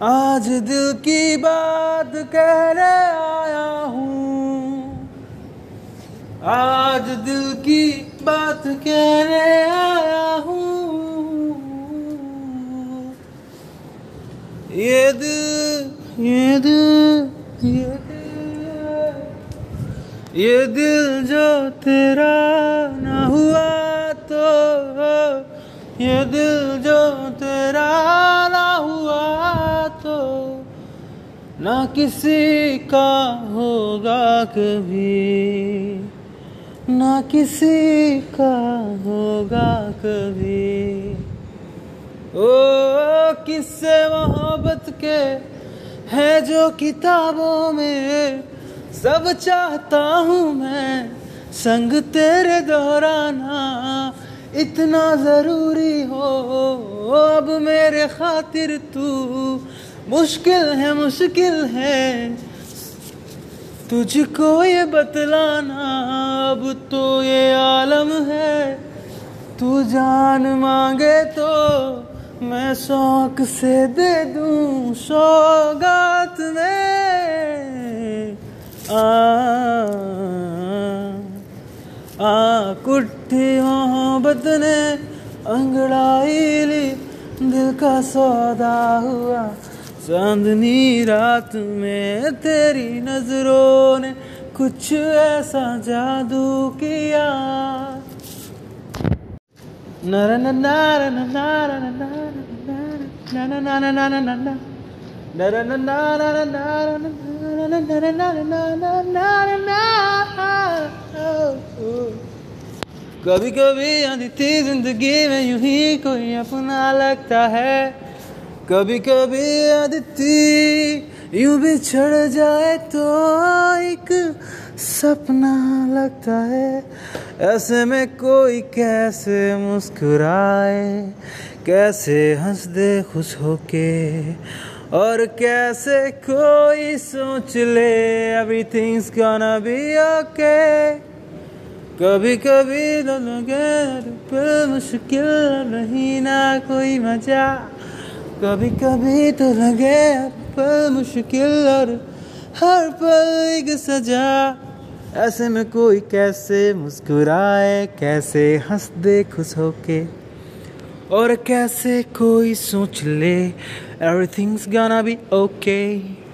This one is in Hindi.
आज दिल की बात कहने आया हूँ। आज दिल की बात कहने आया हूँ। ये दिल ये दिल ये दिल ये दिल जो तेरा ना हुआ तो ये दिल जो ना किसी का होगा कभी। ना किसी का होगा कभी। ओ, किससे मोहब्बत के है जो किताबों में। सब चाहता हूँ मैं संग तेरे दोहराना। इतना ज़रूरी हो, अब मेरे खातिर तू मुश्किल है मुश्किल है। तुझको ये बतलाना, अब तो ये आलम है। तू जान मांगे तो मैं शौक से दे दूँ सौगात में। आ आ, कुट्ठी मोहब्बत ने अंगड़ाई ली, दिल का सौदा हुआ। चांदनी रात में तेरी नज़रों ने कुछ ऐसा जादू किया कभी कभी आती ज़िंदगी में यूँ ही कोई अपना लगता है कभी कभी आदित्य यूँ भी छड़ जाए तो एक सपना लगता है। ऐसे में कोई कैसे मुस्कुराए, कैसे हंस दे खुश होके, और कैसे कोई सोच ले एवरीथिंग्स gonna बी ओके कभी कभी लगे पर मुश्किल नहीं ना कोई मज़ा। कभी कभी तो लगे पल मुश्किल और हर पल एक सजा ऐसे में कोई कैसे मुस्कुराए, कैसे हंस दे खुश होके और कैसे कोई सोच ले एवरीथिंग्स गाना भी ओके okay.